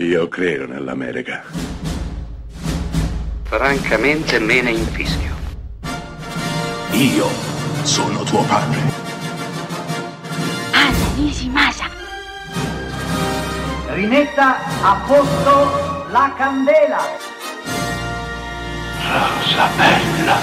Io credo nell'America. Francamente me ne infischio. Io sono tuo padre. Anna Nishimasa. Rimetta a posto la candela. Rosa bella.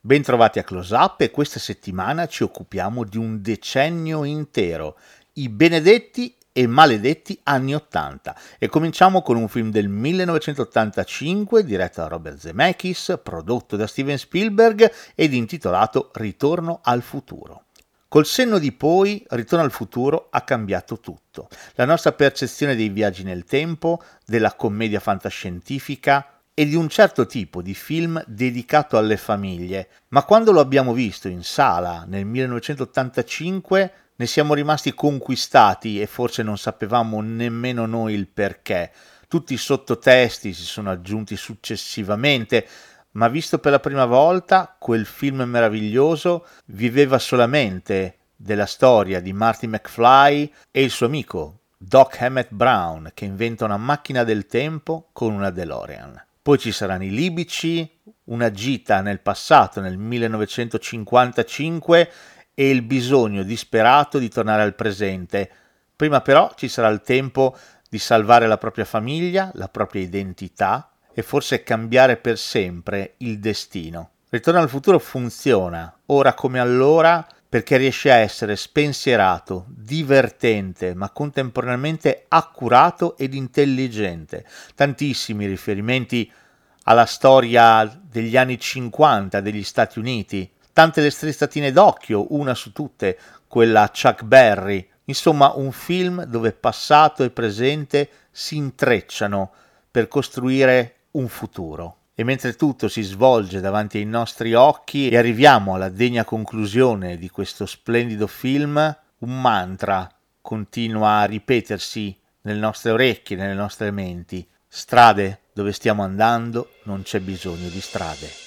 Bentrovati a Close Up e questa settimana ci occupiamo di un decennio intero, i benedetti e maledetti anni 80 e cominciamo con un film del 1985 diretto da Robert Zemeckis, prodotto da Steven Spielberg ed intitolato Ritorno al futuro. Col senno di poi, Ritorno al futuro ha cambiato tutto. La nostra percezione dei viaggi nel tempo, della commedia fantascientifica e di un certo tipo di film dedicato alle famiglie, ma quando lo abbiamo visto in sala nel 1985 ne siamo rimasti conquistati e forse non sapevamo nemmeno noi il perché. Tutti i sottotesti si sono aggiunti successivamente, ma visto per la prima volta quel film meraviglioso viveva solamente della storia di Marty McFly e il suo amico Doc Emmett Brown che inventa una macchina del tempo con una DeLorean. Poi ci saranno i libici, una gita nel passato nel 1955 e il bisogno disperato di tornare al presente. Prima però ci sarà il tempo di salvare la propria famiglia, la propria identità e forse cambiare per sempre il destino. Ritorno al futuro funziona, ora come allora, perché riesce a essere spensierato, divertente, ma contemporaneamente accurato ed intelligente. Tantissimi riferimenti alla storia degli anni 50 degli Stati Uniti, tante le strizzatine d'occhio, una su tutte, quella Chuck Berry. Insomma, un film dove passato e presente si intrecciano per costruire un futuro. E mentre tutto si svolge davanti ai nostri occhi e arriviamo alla degna conclusione di questo splendido film, un mantra continua a ripetersi nelle nostre orecchie, nelle nostre menti. Strade dove stiamo andando non c'è bisogno di strade.